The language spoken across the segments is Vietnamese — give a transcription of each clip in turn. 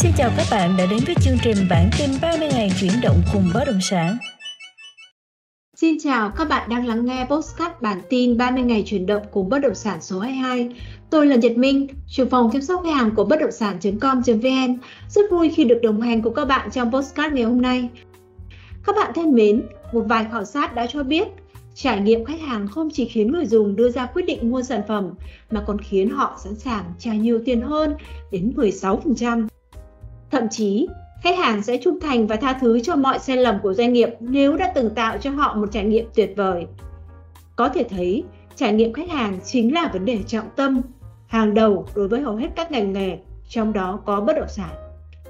Xin chào các bạn đã đến với chương trình bản tin 30 ngày chuyển động cùng bất động sản. Xin chào các bạn đang lắng nghe postcard bản tin 30 ngày chuyển động cùng bất động sản số 22. Tôi là Nhật Minh, trưởng phòng chăm sóc khách hàng của bất động sản.com.vn. Rất vui khi được đồng hành cùng các bạn trong postcard ngày hôm nay. Các bạn thân mến, một vài khảo sát đã cho biết Trải nghiệm khách hàng không chỉ khiến người dùng đưa ra quyết định mua sản phẩm mà còn khiến họ sẵn sàng trả nhiều tiền hơn đến 16%. Thậm chí, khách hàng sẽ trung thành và tha thứ cho mọi sai lầm của doanh nghiệp nếu đã từng tạo cho họ một trải nghiệm tuyệt vời. Có thể thấy, trải nghiệm khách hàng chính là vấn đề trọng tâm, hàng đầu đối với hầu hết các ngành nghề, trong đó có bất động sản.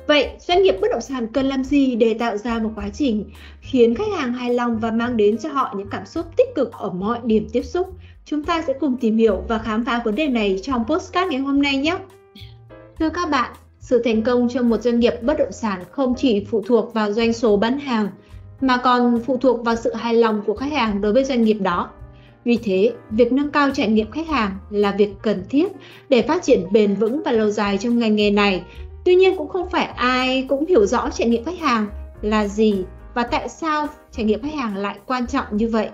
Vậy, doanh nghiệp bất động sản cần làm gì để tạo ra một quá trình khiến khách hàng hài lòng và mang đến cho họ những cảm xúc tích cực ở mọi điểm tiếp xúc? Chúng ta sẽ cùng tìm hiểu và khám phá vấn đề này trong postcard ngày hôm nay nhé. Thưa các bạn, sự thành công cho một doanh nghiệp bất động sản không chỉ phụ thuộc vào doanh số bán hàng mà còn phụ thuộc vào sự hài lòng của khách hàng đối với doanh nghiệp đó. Vì thế, việc nâng cao trải nghiệm khách hàng là việc cần thiết để phát triển bền vững và lâu dài trong ngành nghề này Tuy nhiên cũng không phải ai cũng hiểu rõ trải nghiệm khách hàng là gì và tại sao trải nghiệm khách hàng lại quan trọng như vậy.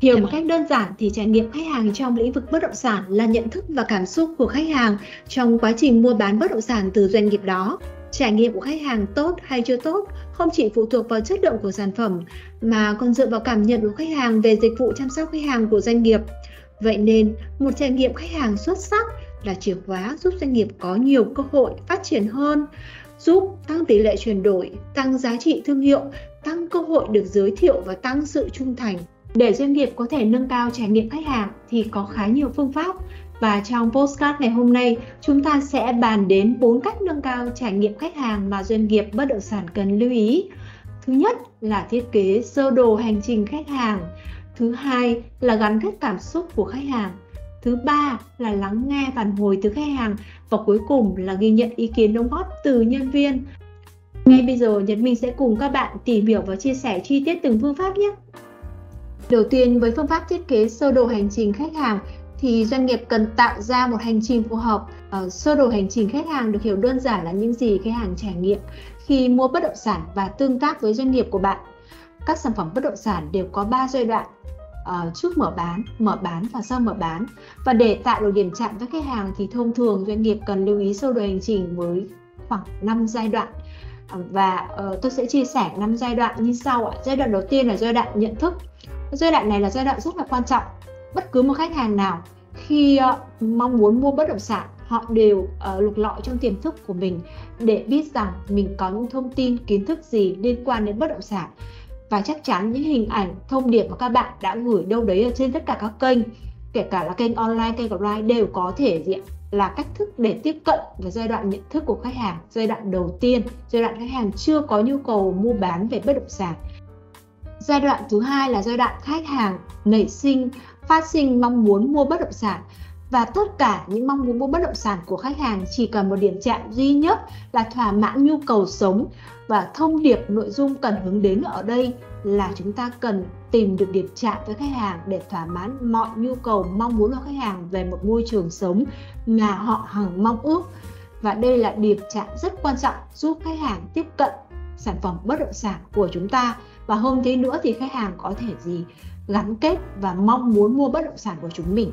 Hiểu một cách đơn giản thì trải nghiệm khách hàng trong lĩnh vực bất động sản là nhận thức và cảm xúc của khách hàng trong quá trình mua bán bất động sản từ doanh nghiệp đó. Trải nghiệm của khách hàng tốt hay chưa tốt không chỉ phụ thuộc vào chất lượng của sản phẩm mà còn dựa vào cảm nhận của khách hàng về dịch vụ chăm sóc khách hàng của doanh nghiệp. Vậy nên, một trải nghiệm khách hàng xuất sắc là chìa khóa giúp doanh nghiệp có nhiều cơ hội phát triển hơn, giúp tăng tỷ lệ chuyển đổi, tăng giá trị thương hiệu, tăng cơ hội được giới thiệu và tăng sự trung thành. Để doanh nghiệp có thể nâng cao trải nghiệm khách hàng thì có khá nhiều phương pháp. Và trong postcard ngày hôm nay, chúng ta sẽ bàn đến 4 cách nâng cao trải nghiệm khách hàng mà doanh nghiệp bất động sản cần lưu ý. Thứ nhất là thiết kế sơ đồ hành trình khách hàng. Thứ hai là gắn kết cảm xúc của khách hàng. Thứ ba là lắng nghe phản hồi từ khách hàng. Và cuối cùng là ghi nhận ý kiến đóng góp từ nhân viên. Ngay bây giờ Nhật Minh sẽ cùng các bạn tìm hiểu và chia sẻ chi tiết từng phương pháp nhé đầu tiên với phương pháp thiết kế sơ đồ hành trình khách hàng thì doanh nghiệp cần tạo ra một hành trình phù hợp ờ, sơ đồ hành trình khách hàng được hiểu đơn giản là những gì khách hàng trải nghiệm khi mua bất động sản và tương tác với doanh nghiệp của bạn các sản phẩm bất động sản đều có 3 giai đoạn uh, trước mở bán, mở bán và sau mở bán. Và để tạo được điểm chạm với khách hàng thì thông thường doanh nghiệp cần lưu ý sơ đồ hành trình với khoảng 5 giai đoạn. Và uh, tôi sẽ chia sẻ 5 giai đoạn như sau ạ. Giai đoạn đầu tiên là giai đoạn nhận thức. Giai đoạn này là giai đoạn rất là quan trọng. Bất cứ một khách hàng nào khi uh, mong muốn mua bất động sản họ đều uh, lục lọi trong tiềm thức của mình để biết rằng mình có những thông tin kiến thức gì liên quan đến bất động sản. Và chắc chắn những hình ảnh thông điệp mà các bạn đã gửi đâu đấy ở trên tất cả các kênh kể cả là kênh online kênh offline đều có thể gì là cách thức để tiếp cận với giai đoạn nhận thức của khách hàng giai đoạn đầu tiên. Giai đoạn khách hàng chưa có nhu cầu mua bán về bất động sản giai đoạn thứ hai là giai đoạn khách hàng nảy sinh, phát sinh mong muốn mua bất động sản. Và tất cả những mong muốn mua bất động sản của khách hàng chỉ cần một điểm chạm duy nhất là thỏa mãn nhu cầu sống. Và thông điệp nội dung cần hướng đến ở đây là chúng ta cần tìm được điểm chạm với khách hàng để thỏa mãn mọi nhu cầu mong muốn của khách hàng về một môi trường sống mà họ hằng mong ước. Và đây là điểm chạm rất quan trọng giúp khách hàng tiếp cận sản phẩm bất động sản của chúng ta và hơn thế nữa thì khách hàng có thể gì gắn kết và mong muốn mua bất động sản của chúng mình.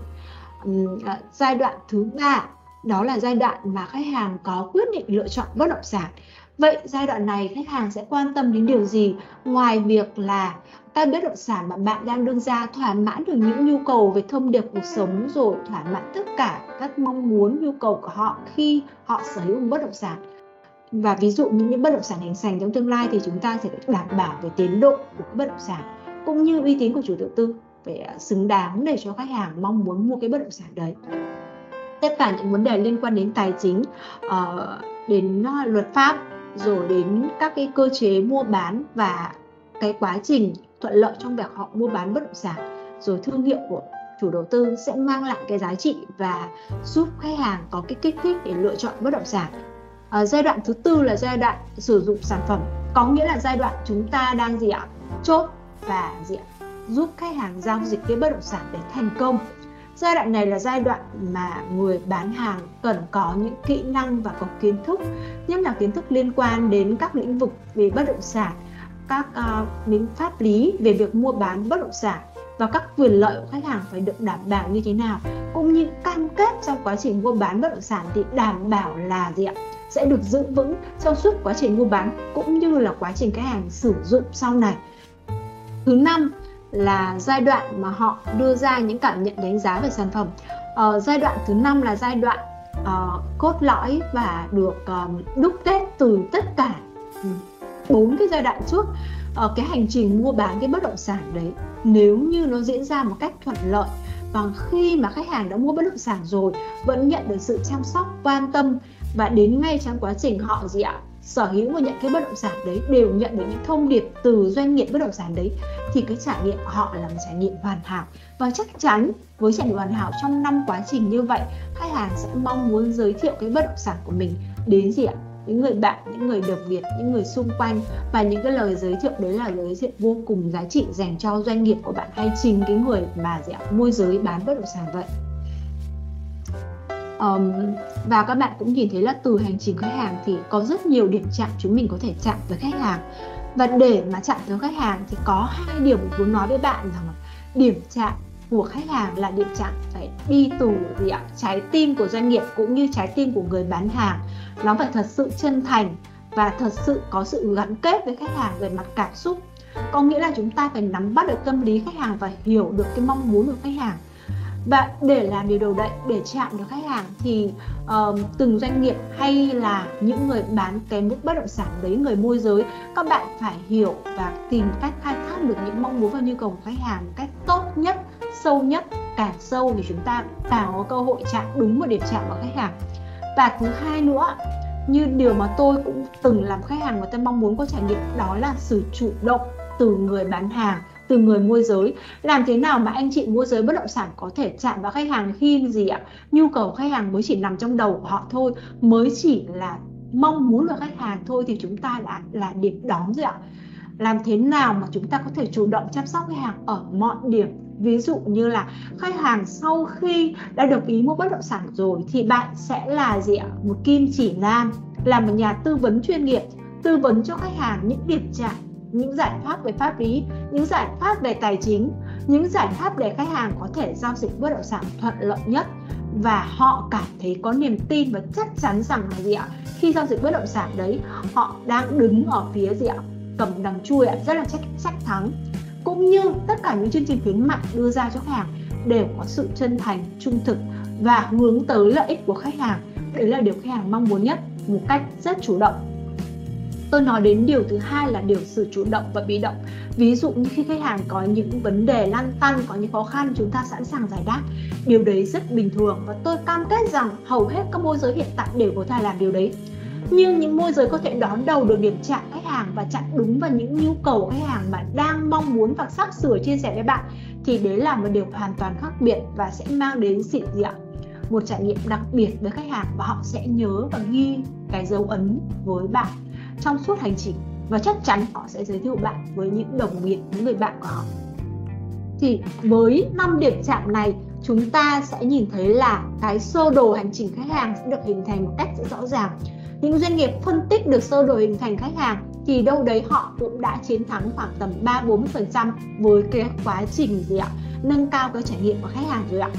À, giai đoạn thứ ba đó là giai đoạn mà khách hàng có quyết định lựa chọn bất động sản. Vậy giai đoạn này khách hàng sẽ quan tâm đến điều gì? Ngoài việc là các bất động sản mà bạn đang đưa ra thỏa mãn được những nhu cầu về thông điệp cuộc sống rồi thỏa mãn tất cả các mong muốn nhu cầu của họ khi họ sở hữu một bất động sản và ví dụ như những bất động sản hình thành trong tương lai thì chúng ta sẽ đảm bảo về tiến độ của cái bất động sản, cũng như uy tín của chủ đầu tư phải à, xứng đáng để cho khách hàng mong muốn mua cái bất động sản đấy. Tất cả những vấn đề liên quan đến tài chính ờ, đến à, luật pháp, rồi đến các cái cơ chế mua bán và cái quá trình thuận lợi trong việc họ mua bán bất động sản, rồi thương hiệu của chủ đầu tư sẽ mang lại cái giá trị và giúp khách hàng có cái kích thích để lựa chọn bất động sản à, giai đoạn thứ tư là giai đoạn sử dụng sản phẩm có nghĩa là giai đoạn chúng ta đang gì ạ? Chốt và gì ạ? Giúp khách hàng giao dịch cái bất động sản để thành công. Giai đoạn này là giai đoạn mà người bán hàng cần có những kỹ năng và có kiến thức nhất là kiến thức liên quan đến các lĩnh vực về bất động sản các uh, pháp lý về việc mua bán bất động sản và các quyền lợi của khách hàng phải được đảm bảo như thế nào cũng như cam kết trong quá trình mua bán bất động sản thì đảm bảo là gì ạ? Sẽ được giữ vững trong suốt quá trình mua bán cũng như là quá trình khách hàng sử dụng sau này. Thứ năm là giai đoạn mà họ đưa ra những cảm nhận đánh giá về sản phẩm. Ờ, giai đoạn thứ năm là giai đoạn uh, cốt lõi và được um, đúc kết từ tất cả bốn cái giai đoạn trước uh, cái hành trình mua bán cái bất động sản đấy. Nếu như nó diễn ra một cách thuận lợi và khi mà khách hàng đã mua bất động sản rồi vẫn nhận được sự chăm sóc quan tâm và đến ngay trong quá trình họ gì ạ? Sở hữu và nhận cái bất động sản đấy, đều nhận được những thông điệp từ doanh nghiệp bất động sản đấy. Thì cái trải nghiệm họ là một trải nghiệm hoàn hảo. Và chắc chắn với trải nghiệm hoàn hảo trong năm quá trình như vậy, khách hàng sẽ mong muốn giới thiệu cái bất động sản của mình đến gì ạ? Những người bạn, những người đồng nghiệp, những người xung quanh. Và những cái lời giới thiệu đấy là giới thiệu vô cùng giá trị dành cho doanh nghiệp của bạn hay chính cái người mà gì ạ? Môi giới bán bất động sản vậy um, và các bạn cũng nhìn thấy là từ hành trình khách hàng thì có rất nhiều điểm chạm chúng mình có thể chạm với khách hàng. Và để mà chạm tới khách hàng thì có hai điều mình muốn nói với bạn rằng là điểm chạm của khách hàng là điểm chạm phải đi từ gì ạ? Trái tim của doanh nghiệp cũng như trái tim của người bán hàng. Nó phải thật sự chân thành và thật sự có sự gắn kết với khách hàng về mặt cảm xúc. Có nghĩa là chúng ta phải nắm bắt được tâm lý khách hàng và hiểu được cái mong muốn của khách hàng và để làm điều đầu đậy để chạm được khách hàng thì uh, từng doanh nghiệp hay là những người bán cái mức bất động sản đấy người môi giới các bạn phải hiểu và tìm cách khai thác được những mong muốn và nhu cầu của khách hàng một cách tốt nhất sâu nhất càng sâu thì chúng ta càng có cơ hội chạm đúng một điểm chạm vào khách hàng. Và thứ hai nữa như điều mà tôi cũng từng làm khách hàng và tôi mong muốn có trải nghiệm đó là sự chủ động từ người bán hàng từ người môi giới. Làm thế nào mà anh chị môi giới bất động sản có thể chạm vào khách hàng khi gì ạ? Nhu cầu khách hàng mới chỉ nằm trong đầu của họ thôi, mới chỉ là mong muốn của khách hàng thôi thì chúng ta đã là điểm đón rồi ạ. Làm thế nào mà chúng ta có thể chủ động chăm sóc khách hàng ở mọi điểm? Ví dụ như là khách hàng sau khi đã đồng ý mua bất động sản rồi thì bạn sẽ là gì ạ? Một kim chỉ nam, là một nhà tư vấn chuyên nghiệp, tư vấn cho khách hàng những điểm chạm những giải pháp về pháp lý, những giải pháp về tài chính, những giải pháp để khách hàng có thể giao dịch bất động sản thuận lợi nhất. Và họ cảm thấy có niềm tin và chắc chắn rằng là gì ạ? Khi giao dịch bất động sản đấy, họ đang đứng ở phía gì ạ? Cầm đằng chui ạ, rất là chắc chắc thắng. Cũng như tất cả những chương trình khuyến mại đưa ra cho khách hàng đều có sự chân thành, trung thực và hướng tới lợi ích của khách hàng. Đấy là điều khách hàng mong muốn nhất, một cách rất chủ động tôi nói đến điều thứ hai là điều sự chủ động và bị động. Ví dụ như khi khách hàng có những vấn đề lăn tăn, có những khó khăn, chúng ta sẵn sàng giải đáp. Điều đấy rất bình thường và tôi cam kết rằng hầu hết các môi giới hiện tại đều có thể làm điều đấy. Nhưng những môi giới có thể đón đầu được điểm chạm khách hàng và chặn đúng vào những nhu cầu của khách hàng mà đang mong muốn và sắp sửa chia sẻ với bạn, thì đấy là một điều hoàn toàn khác biệt và sẽ mang đến sự gì ạ? Một trải nghiệm đặc biệt với khách hàng và họ sẽ nhớ và ghi cái dấu ấn với bạn trong suốt hành trình và chắc chắn họ sẽ giới thiệu bạn với những đồng nghiệp những người bạn của họ thì với năm điểm chạm này chúng ta sẽ nhìn thấy là cái sơ đồ hành trình khách hàng sẽ được hình thành một cách rất rõ ràng những doanh nghiệp phân tích được sơ đồ hình thành khách hàng thì đâu đấy họ cũng đã chiến thắng khoảng tầm 3 40% với cái quá trình gì ạ? Nâng cao cái trải nghiệm của khách hàng rồi ạ.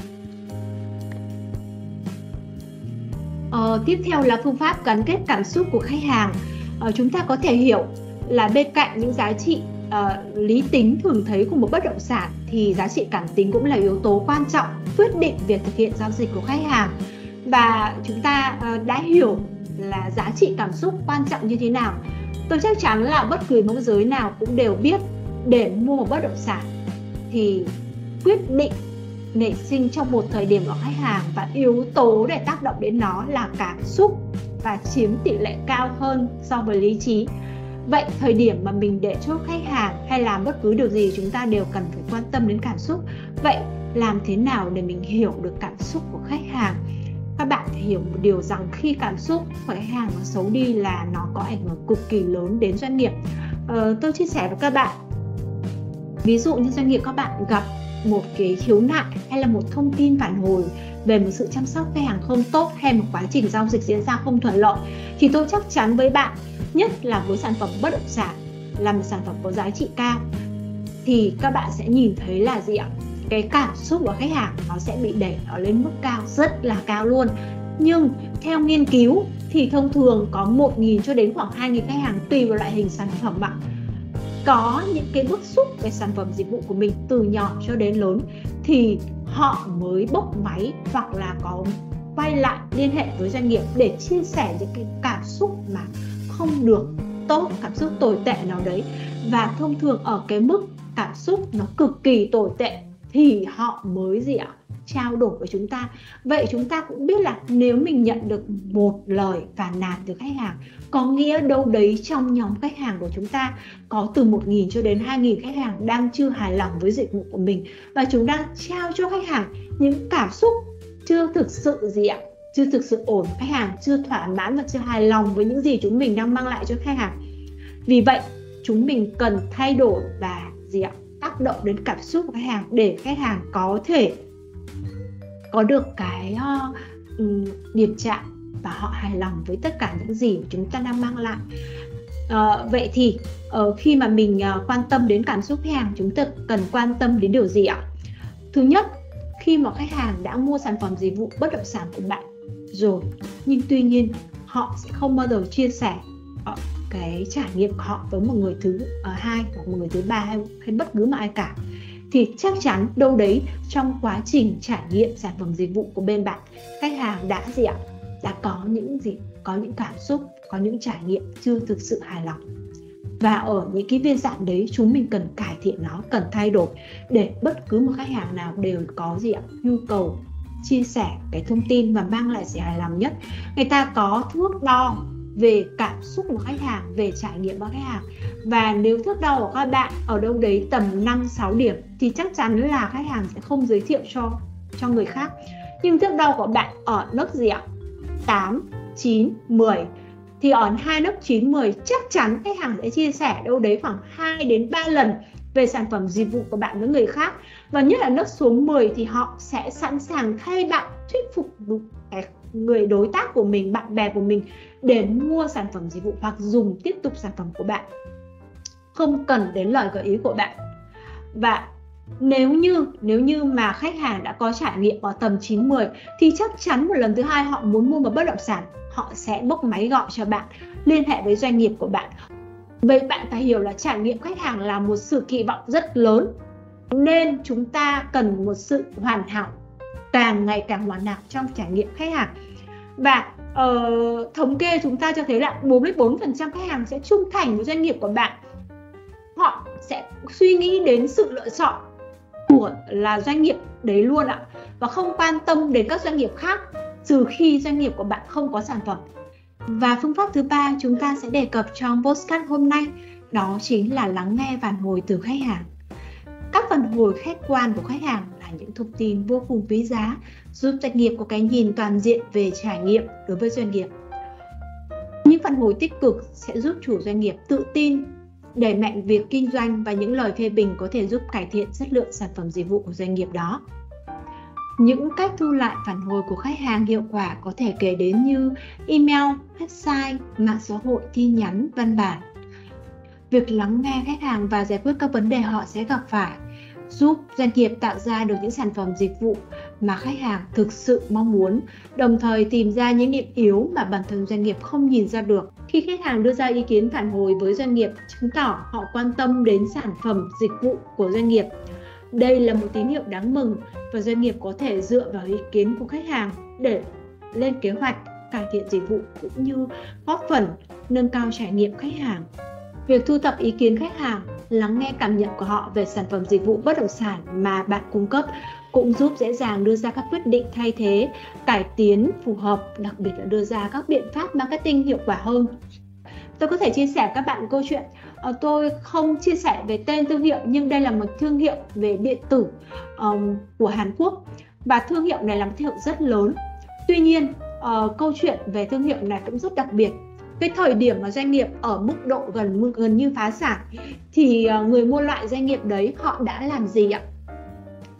Ờ, tiếp theo là phương pháp gắn kết cảm xúc của khách hàng. Ờ, chúng ta có thể hiểu là bên cạnh những giá trị uh, lý tính thường thấy của một bất động sản thì giá trị cảm tính cũng là yếu tố quan trọng quyết định việc thực hiện giao dịch của khách hàng. Và chúng ta uh, đã hiểu là giá trị cảm xúc quan trọng như thế nào. Tôi chắc chắn là bất cứ môi giới nào cũng đều biết để mua một bất động sản thì quyết định nảy sinh trong một thời điểm của khách hàng và yếu tố để tác động đến nó là cảm xúc và chiếm tỷ lệ cao hơn so với lý trí. Vậy thời điểm mà mình để cho khách hàng hay làm bất cứ điều gì chúng ta đều cần phải quan tâm đến cảm xúc vậy làm thế nào để mình hiểu được cảm xúc của khách hàng? Các bạn phải hiểu một điều rằng khi cảm xúc của khách hàng nó xấu đi là nó có ảnh hưởng cực kỳ lớn đến doanh nghiệp. Ờ, tôi chia sẻ với các bạn. Ví dụ như doanh nghiệp các bạn gặp một cái khiếu nại hay là một thông tin phản hồi về một sự chăm sóc khách hàng không tốt hay một quá trình giao dịch diễn ra không thuận lợi, thì tôi chắc chắn với bạn, nhất là với sản phẩm bất động sản, là một sản phẩm có giá trị cao, thì các bạn sẽ nhìn thấy là gì ạ? Cái cảm xúc của khách hàng nó sẽ bị đẩy nó lên mức cao, rất là cao luôn. Nhưng theo nghiên cứu thì thông thường có 1.000 cho đến khoảng 2.000 khách hàng tùy vào loại hình sản phẩm ạ có những cái bức xúc về sản phẩm dịch vụ của mình từ nhỏ cho đến lớn thì họ mới bốc máy hoặc là có quay lại liên hệ với doanh nghiệp để chia sẻ những cái cảm xúc mà không được tốt, cảm xúc tồi tệ nào đấy. Và thông thường ở cái mức cảm xúc nó cực kỳ tồi tệ thì họ mới gì ạ? Trao đổi với chúng ta. Vậy chúng ta cũng biết là nếu mình nhận được một lời phản nàn từ khách hàng, có nghĩa đâu đấy trong nhóm khách hàng của chúng ta có từ 1.000 cho đến 2.000 khách hàng đang chưa hài lòng với dịch vụ của mình và chúng đang trao cho khách hàng những cảm xúc chưa thực sự gì ạ? Chưa thực sự ổn, khách hàng chưa thỏa mãn và chưa hài lòng với những gì chúng mình đang mang lại cho khách hàng. Vì vậy, chúng mình cần thay đổi và gì ạ? Tác động đến cảm xúc của khách hàng để khách hàng có thể có được cái uh, điểm chạm và họ hài lòng với tất cả những gì chúng ta đang mang lại. Uh, vậy thì uh, khi mà mình uh, quan tâm đến cảm xúc khách hàng chúng ta cần quan tâm đến điều gì ạ? Thứ nhất khi mà khách hàng đã mua sản phẩm dịch vụ bất động sản của bạn rồi nhưng tuy nhiên họ sẽ không bao giờ chia sẻ cái trải nghiệm của họ với một người thứ uh, hai hoặc một người thứ ba hay, hay bất cứ một ai cả thì chắc chắn đâu đấy trong quá trình trải nghiệm sản phẩm dịch vụ của bên bạn khách hàng đã gì ạ? Đã có những gì? Có những cảm xúc có những trải nghiệm chưa thực sự hài lòng. Và ở những cái viên dạng đấy chúng mình cần cải thiện nó cần thay đổi để bất cứ một khách hàng nào đều có gì ạ? Nhu cầu chia sẻ cái thông tin và mang lại sự hài lòng nhất. Người ta có thước đo về cảm xúc của khách hàng, về trải nghiệm của khách hàng. Và nếu thước đo của các bạn ở đâu đấy tầm 5 6 điểm thì chắc chắn là khách hàng sẽ không giới thiệu cho cho người khác. Nhưng thước đo của bạn ở lớp gì ạ? 8, 9, 10 thì ở hai lớp 9 10 chắc chắn khách hàng sẽ chia sẻ đâu đấy khoảng 2 đến 3 lần về sản phẩm dịch vụ của bạn với người khác và nhất là lớp số 10 thì họ sẽ sẵn sàng thay bạn thuyết phục cái người đối tác của mình, bạn bè của mình để mua sản phẩm dịch vụ hoặc dùng tiếp tục sản phẩm của bạn. Không cần đến lời gợi ý của bạn. Và nếu như nếu như mà khách hàng đã có trải nghiệm ở tầm 9 10 thì chắc chắn một lần thứ hai họ muốn mua một bất động sản, họ sẽ bốc máy gọi cho bạn, liên hệ với doanh nghiệp của bạn. Vậy bạn phải hiểu là trải nghiệm khách hàng là một sự kỳ vọng rất lớn nên chúng ta cần một sự hoàn hảo càng ngày càng hoàn hảo trong trải nghiệm khách hàng. Và uh, thống kê chúng ta cho thấy là 44% khách hàng sẽ trung thành với doanh nghiệp của bạn. Họ sẽ suy nghĩ đến sự lựa chọn của là doanh nghiệp đấy luôn ạ và không quan tâm đến các doanh nghiệp khác trừ khi doanh nghiệp của bạn không có sản phẩm. Và phương pháp thứ ba chúng ta sẽ đề cập trong postcard hôm nay đó chính là lắng nghe phản hồi từ khách hàng các phản hồi khách quan của khách hàng là những thông tin vô cùng quý giá giúp doanh nghiệp có cái nhìn toàn diện về trải nghiệm đối với doanh nghiệp. Những phản hồi tích cực sẽ giúp chủ doanh nghiệp tự tin đẩy mạnh việc kinh doanh và những lời phê bình có thể giúp cải thiện chất lượng sản phẩm dịch vụ của doanh nghiệp đó. Những cách thu lại phản hồi của khách hàng hiệu quả có thể kể đến như email, website, mạng xã hội, tin nhắn, văn bản. Việc lắng nghe khách hàng và giải quyết các vấn đề họ sẽ gặp phải giúp doanh nghiệp tạo ra được những sản phẩm dịch vụ mà khách hàng thực sự mong muốn, đồng thời tìm ra những điểm yếu mà bản thân doanh nghiệp không nhìn ra được. Khi khách hàng đưa ra ý kiến phản hồi với doanh nghiệp, chứng tỏ họ quan tâm đến sản phẩm, dịch vụ của doanh nghiệp. Đây là một tín hiệu đáng mừng và doanh nghiệp có thể dựa vào ý kiến của khách hàng để lên kế hoạch cải thiện dịch vụ cũng như góp phần nâng cao trải nghiệm khách hàng. Việc thu thập ý kiến khách hàng, lắng nghe cảm nhận của họ về sản phẩm dịch vụ bất động sản mà bạn cung cấp cũng giúp dễ dàng đưa ra các quyết định thay thế, cải tiến phù hợp, đặc biệt là đưa ra các biện pháp marketing hiệu quả hơn. Tôi có thể chia sẻ các bạn câu chuyện ờ, tôi không chia sẻ về tên thương hiệu nhưng đây là một thương hiệu về điện tử um, của Hàn Quốc và thương hiệu này là một thương hiệu rất lớn. Tuy nhiên uh, câu chuyện về thương hiệu này cũng rất đặc biệt cái thời điểm mà doanh nghiệp ở mức độ gần gần như phá sản, thì ờ, người mua loại doanh nghiệp đấy họ đã làm gì ạ?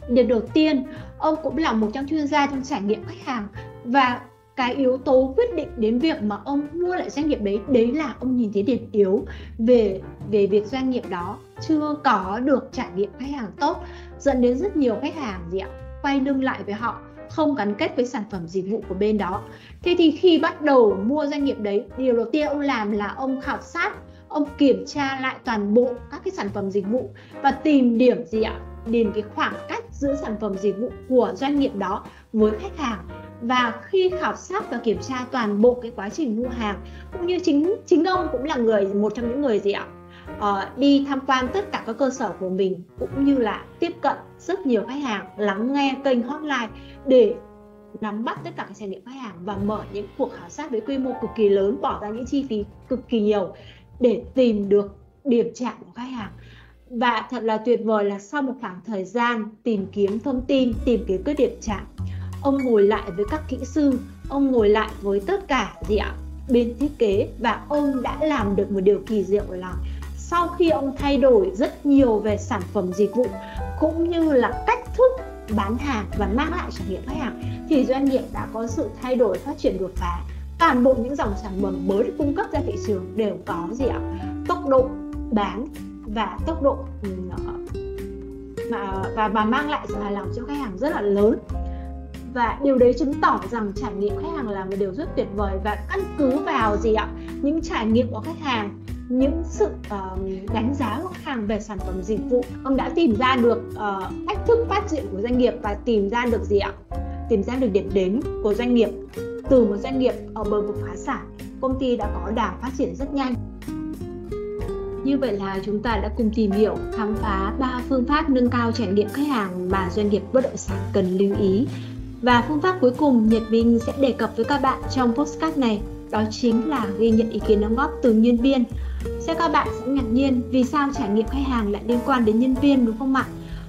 Điều đầu tiên, ông cũng là một trong chuyên gia trong trải nghiệm khách hàng và cái yếu tố quyết định đến việc mà ông mua lại doanh nghiệp đấy đấy là ông nhìn thấy điểm yếu về về việc doanh nghiệp đó chưa có được trải nghiệm khách hàng tốt, dẫn đến rất nhiều khách hàng gì ạ? Quay lưng lại với họ không gắn kết với sản phẩm dịch vụ của bên đó. Thế thì khi bắt đầu mua doanh nghiệp đấy điều đầu tiên ông làm là ông khảo sát ông kiểm tra lại toàn bộ các cái sản phẩm dịch vụ và tìm điểm gì ạ? Tìm cái khoảng cách giữa sản phẩm dịch vụ của doanh nghiệp đó với khách hàng. Và khi khảo sát và kiểm tra toàn bộ cái quá trình mua hàng cũng như chính chính ông cũng là người một trong những người gì ạ? Uh, đi tham quan tất cả các cơ sở của mình cũng như là tiếp cận rất nhiều khách hàng lắng nghe kênh hotline để nắm bắt tất cả các trải nghiệm khách hàng và mở những cuộc khảo sát với quy mô cực kỳ lớn, bỏ ra những chi phí cực kỳ nhiều để tìm được điểm chạm của khách hàng. Và thật là tuyệt vời là sau một khoảng thời gian tìm kiếm thông tin, tìm kiếm các điểm chạm, ông ngồi lại với các kỹ sư, ông ngồi lại với tất cả gì ạ? Bên thiết kế và ông đã làm được một điều kỳ diệu là sau khi ông thay đổi rất nhiều về sản phẩm dịch vụ cũng như là cách thức bán hàng và mang lại trải nghiệm khách hàng, thì doanh nghiệp đã có sự thay đổi, phát triển đột phá. Toàn bộ những dòng sản phẩm mới được cung cấp ra thị trường đều có gì ạ? Tốc độ bán và tốc độ ừ, mà, và và mang lại sự hài lòng cho khách hàng rất là lớn. Và điều đấy chứng tỏ rằng trải nghiệm khách hàng là một điều rất tuyệt vời và căn cứ vào gì ạ? Những trải nghiệm của khách hàng những sự uh, đánh giá của khách hàng về sản phẩm dịch vụ ông đã tìm ra được uh, cách thức phát triển của doanh nghiệp và tìm ra được gì ạ tìm ra được điểm đến của doanh nghiệp từ một doanh nghiệp ở bờ vực phá sản công ty đã có đà phát triển rất nhanh như vậy là chúng ta đã cùng tìm hiểu, khám phá ba phương pháp nâng cao trải nghiệm khách hàng mà doanh nghiệp bất động sản cần lưu ý. Và phương pháp cuối cùng Nhật Minh sẽ đề cập với các bạn trong postcard này đó chính là ghi nhận ý kiến đóng góp từ nhân viên. Sẽ các bạn sẽ ngạc nhiên vì sao trải nghiệm khách hàng lại liên quan đến nhân viên đúng không ạ?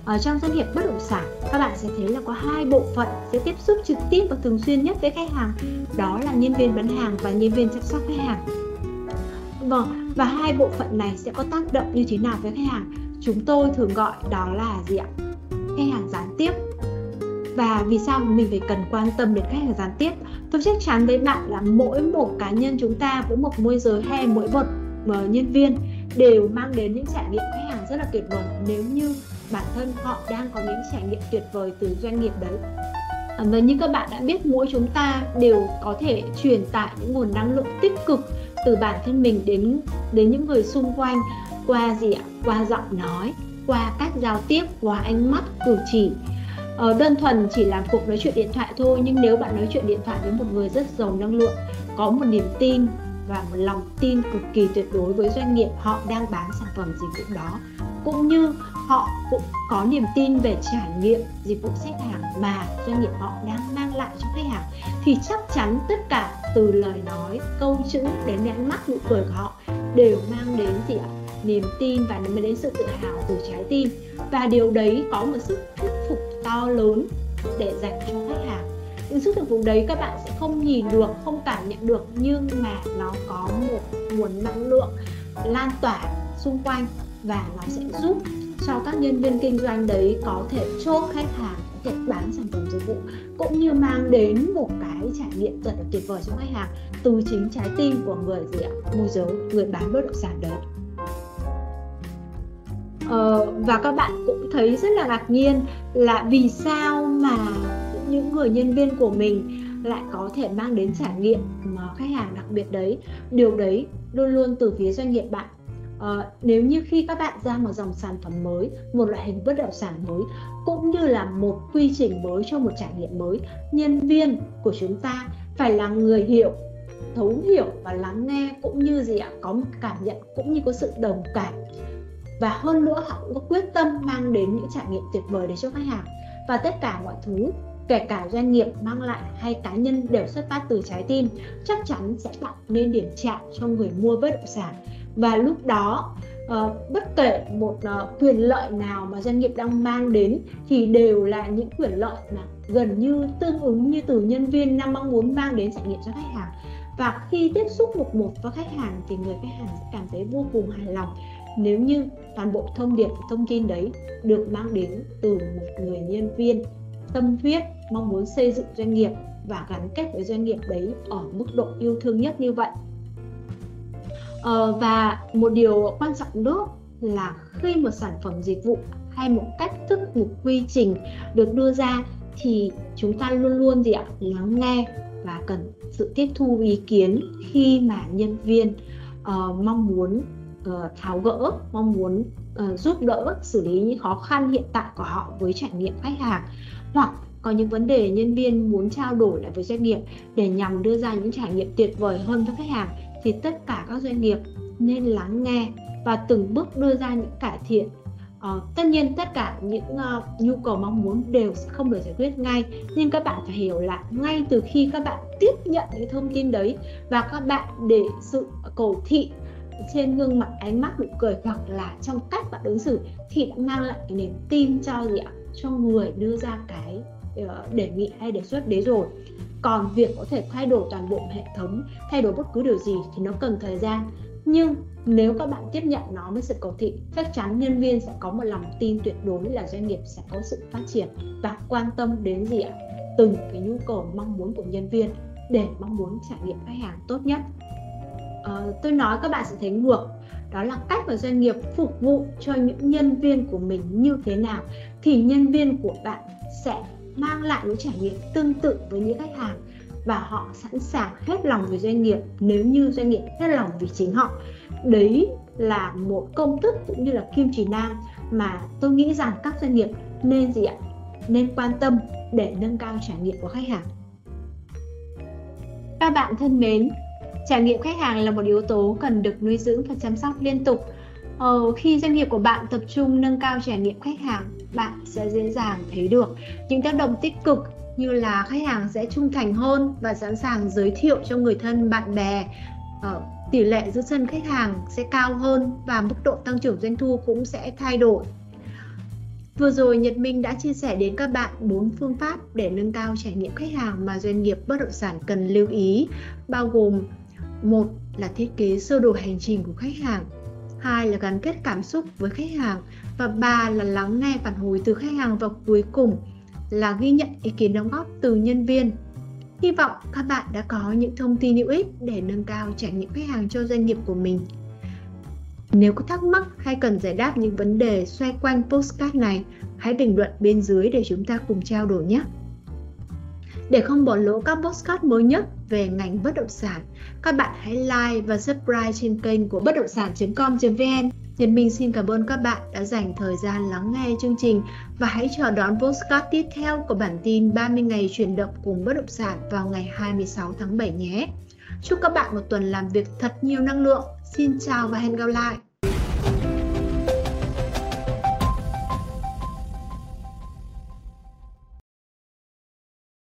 Ở trong doanh nghiệp bất động sản, các bạn sẽ thấy là có hai bộ phận sẽ tiếp xúc trực tiếp và thường xuyên nhất với khách hàng, đó là nhân viên bán hàng và nhân viên chăm sóc khách hàng. Vâng, và hai bộ phận này sẽ có tác động như thế nào với khách hàng? Chúng tôi thường gọi đó là gì ạ? Khách hàng gián tiếp và vì sao mình phải cần quan tâm đến khách hàng gián tiếp tôi chắc chắn với bạn là mỗi một cá nhân chúng ta mỗi một môi giới hay mỗi một Ờ, nhân viên đều mang đến những trải nghiệm khách hàng rất là tuyệt vời. Nếu như bản thân họ đang có những trải nghiệm tuyệt vời từ doanh nghiệp đấy. Ờ, và như các bạn đã biết mỗi chúng ta đều có thể truyền tải những nguồn năng lượng tích cực từ bản thân mình đến đến những người xung quanh qua gì ạ? Qua giọng nói qua cách giao tiếp qua ánh mắt cử chỉ. Ờ, đơn thuần chỉ là cuộc nói chuyện điện thoại thôi nhưng nếu bạn nói chuyện điện thoại với một người rất giàu năng lượng có một niềm tin và một lòng tin cực kỳ tuyệt đối với doanh nghiệp họ đang bán sản phẩm dịch vụ đó. Cũng như họ cũng có niềm tin về trải nghiệm dịch vụ khách hàng mà doanh nghiệp họ đang mang lại cho khách hàng, thì chắc chắn tất cả từ lời nói, câu chữ đến ánh mắt nụ cười của họ đều mang đến gì ạ? Niềm tin và mới đến sự tự hào từ trái tim. Và điều đấy có một sự thuyết phục to lớn để dành cho khách hàng những sức thuyết vùng đấy các bạn sẽ không nhìn được không cảm nhận được nhưng mà nó có một nguồn năng lượng lan tỏa xung quanh và nó sẽ giúp cho các nhân viên kinh doanh đấy có thể chốt khách hàng có thể bán sản phẩm dịch vụ cũng như mang đến một cái trải nghiệm thật là tuyệt vời cho khách hàng từ chính trái tim của người gì ạ? Môi giới người bán bất động sản đấy. Ờ, và các bạn cũng thấy rất là ngạc nhiên là vì sao mà những người nhân viên của mình lại có thể mang đến trải nghiệm mà khách hàng đặc biệt đấy. Điều đấy luôn luôn từ phía doanh nghiệp bạn. À, nếu như khi các bạn ra một dòng sản phẩm mới, một loại hình bất động sản mới cũng như là một quy trình mới cho một trải nghiệm mới, nhân viên của chúng ta phải là người hiểu, thấu hiểu và lắng nghe cũng như gì ạ, có một cảm nhận cũng như có sự đồng cảm. Và hơn nữa họ cũng có quyết tâm mang đến những trải nghiệm tuyệt vời để cho khách hàng. Và tất cả mọi thứ kể cả doanh nghiệp mang lại hay cá nhân đều xuất phát từ trái tim chắc chắn sẽ tạo nên điểm chạm cho người mua bất động sản. Và lúc đó uh, bất kể một uh, quyền lợi nào mà doanh nghiệp đang mang đến thì đều là những quyền lợi mà gần như tương ứng như từ nhân viên đang mong muốn mang đến trải nghiệm cho khách hàng. Và khi tiếp xúc một một với khách hàng thì người khách hàng sẽ cảm thấy vô cùng hài lòng. Nếu như toàn bộ thông điệp thông tin đấy được mang đến từ một người nhân viên tâm huyết mong muốn xây dựng doanh nghiệp và gắn kết với doanh nghiệp đấy ở mức độ yêu thương nhất như vậy. Ờ, và một điều quan trọng nữa là khi một sản phẩm dịch vụ hay một cách thức một quy trình được đưa ra thì chúng ta luôn luôn gì ạ lắng nghe và cần sự tiếp thu ý kiến khi mà nhân viên uh, mong muốn uh, tháo gỡ mong muốn uh, giúp đỡ xử lý những khó khăn hiện tại của họ với trải nghiệm khách hàng hoặc có những vấn đề nhân viên muốn trao đổi lại với doanh nghiệp để nhằm đưa ra những trải nghiệm tuyệt vời hơn cho khách hàng thì tất cả các doanh nghiệp nên lắng nghe và từng bước đưa ra những cải thiện. Ờ, tất nhiên tất cả những uh, nhu cầu mong muốn đều sẽ không được giải quyết ngay nhưng các bạn phải hiểu là ngay từ khi các bạn tiếp nhận những thông tin đấy và các bạn để sự cầu thị trên gương mặt ánh mắt nụ cười hoặc là trong cách bạn ứng xử thì đã mang lại cái niềm tin cho gì ạ? Cho người đưa ra cái ờ, đề nghị hay đề xuất đấy rồi. Còn việc có thể thay đổi toàn bộ hệ thống thay đổi bất cứ điều gì thì nó cần thời gian. Nhưng nếu các bạn tiếp nhận nó với sự cầu thị chắc chắn nhân viên sẽ có một lòng tin tuyệt đối là doanh nghiệp sẽ có sự phát triển và quan tâm đến gì ạ? Từng cái nhu cầu mong muốn của nhân viên để mong muốn trải nghiệm khách hàng tốt nhất. À, tôi nói các bạn sẽ thấy ngược đó là cách mà doanh nghiệp phục vụ cho những nhân viên của mình như thế nào, thì nhân viên của bạn sẽ mang lại những trải nghiệm tương tự với những khách hàng và họ sẵn sàng hết lòng với doanh nghiệp nếu như doanh nghiệp hết lòng vì chính họ. Đấy là một công thức cũng như là kim chỉ nam mà tôi nghĩ rằng các doanh nghiệp nên gì ạ? Nên quan tâm để nâng cao trải nghiệm của khách hàng. Các bạn thân mến trải nghiệm khách hàng là một yếu tố cần được nuôi dưỡng và chăm sóc liên tục. Ờ, khi doanh nghiệp của bạn tập trung nâng cao trải nghiệm khách hàng bạn sẽ dễ dàng thấy được những tác động tích cực như là khách hàng sẽ trung thành hơn và sẵn sàng giới thiệu cho người thân bạn bè. Ờ, tỷ lệ giữ chân khách hàng sẽ cao hơn và mức độ tăng trưởng doanh thu cũng sẽ thay đổi. Vừa rồi Nhật Minh đã chia sẻ đến các bạn 4 phương pháp để nâng cao trải nghiệm khách hàng mà doanh nghiệp bất động sản cần lưu ý, bao gồm một là thiết kế sơ đồ hành trình của khách hàng, hai là gắn kết cảm xúc với khách hàng và ba là lắng nghe phản hồi từ khách hàng và cuối cùng là ghi nhận ý kiến đóng góp từ nhân viên. Hy vọng các bạn đã có những thông tin hữu ích để nâng cao trải nghiệm khách hàng cho doanh nghiệp của mình. Nếu có thắc mắc hay cần giải đáp những vấn đề xoay quanh postcard này, hãy bình luận bên dưới để chúng ta cùng trao đổi nhé. Để không bỏ lỡ các postcard mới nhất về ngành bất động sản, các bạn hãy like và subscribe trên kênh của bất động sản.com.vn Nhật Minh xin cảm ơn các bạn đã dành thời gian lắng nghe chương trình và hãy chờ đón postcard tiếp theo của bản tin 30 ngày chuyển động cùng bất động sản vào ngày 26 tháng 7 nhé. Chúc các bạn một tuần làm việc thật nhiều năng lượng. Xin chào và hẹn gặp lại!